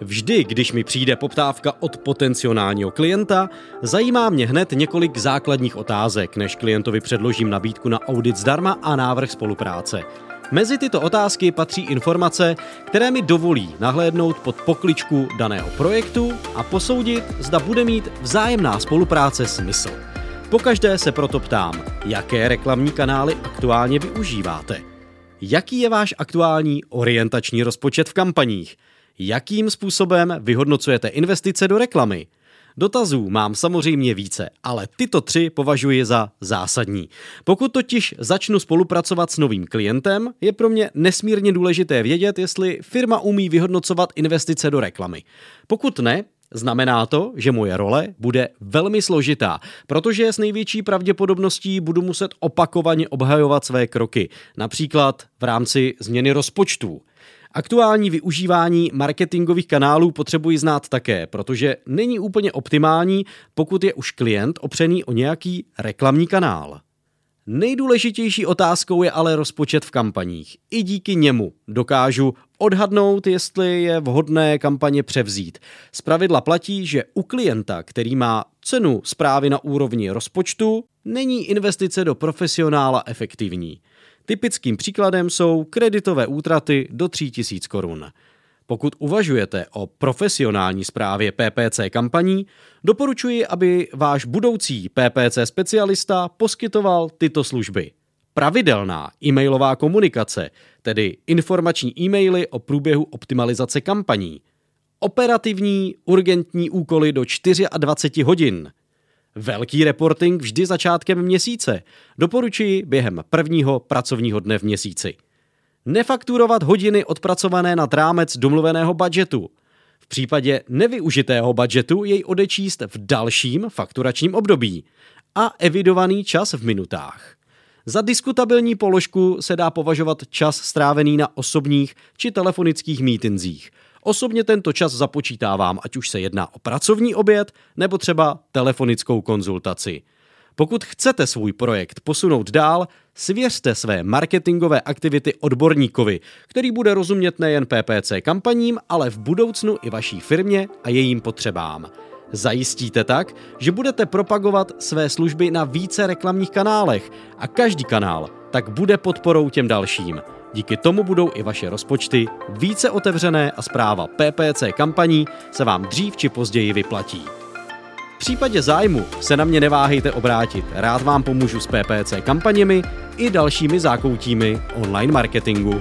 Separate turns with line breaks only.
Vždy, když mi přijde poptávka od potenciálního klienta, zajímá mě hned několik základních otázek, než klientovi předložím nabídku na audit zdarma a návrh spolupráce. Mezi tyto otázky patří informace, které mi dovolí nahlédnout pod pokličku daného projektu a posoudit, zda bude mít vzájemná spolupráce smysl. Pokaždé se proto ptám, jaké reklamní kanály aktuálně využíváte. Jaký je váš aktuální orientační rozpočet v kampaních? Jakým způsobem vyhodnocujete investice do reklamy? Dotazů mám samozřejmě více, ale tyto tři považuji za zásadní. Pokud totiž začnu spolupracovat s novým klientem, je pro mě nesmírně důležité vědět, jestli firma umí vyhodnocovat investice do reklamy. Pokud ne, Znamená to, že moje role bude velmi složitá, protože s největší pravděpodobností budu muset opakovaně obhajovat své kroky, například v rámci změny rozpočtů. Aktuální využívání marketingových kanálů potřebuji znát také, protože není úplně optimální, pokud je už klient opřený o nějaký reklamní kanál. Nejdůležitější otázkou je ale rozpočet v kampaních. I díky němu dokážu odhadnout, jestli je vhodné kampaně převzít. Zpravidla platí, že u klienta, který má cenu zprávy na úrovni rozpočtu, není investice do profesionála efektivní. Typickým příkladem jsou kreditové útraty do 3000 korun. Pokud uvažujete o profesionální zprávě PPC kampaní, doporučuji, aby váš budoucí PPC specialista poskytoval tyto služby. Pravidelná e-mailová komunikace, tedy informační e-maily o průběhu optimalizace kampaní. Operativní urgentní úkoly do 24 hodin – Velký reporting vždy začátkem měsíce. Doporučuji během prvního pracovního dne v měsíci. Nefakturovat hodiny odpracované na rámec domluveného budgetu. V případě nevyužitého budgetu jej odečíst v dalším fakturačním období. A evidovaný čas v minutách. Za diskutabilní položku se dá považovat čas strávený na osobních či telefonických mítinzích – Osobně tento čas započítávám, ať už se jedná o pracovní oběd nebo třeba telefonickou konzultaci. Pokud chcete svůj projekt posunout dál, svěřte své marketingové aktivity odborníkovi, který bude rozumět nejen PPC kampaním, ale v budoucnu i vaší firmě a jejím potřebám. Zajistíte tak, že budete propagovat své služby na více reklamních kanálech a každý kanál tak bude podporou těm dalším. Díky tomu budou i vaše rozpočty více otevřené a zpráva PPC kampaní se vám dřív či později vyplatí. V případě zájmu se na mě neváhejte obrátit. Rád vám pomůžu s PPC kampaněmi i dalšími zákoutími online marketingu.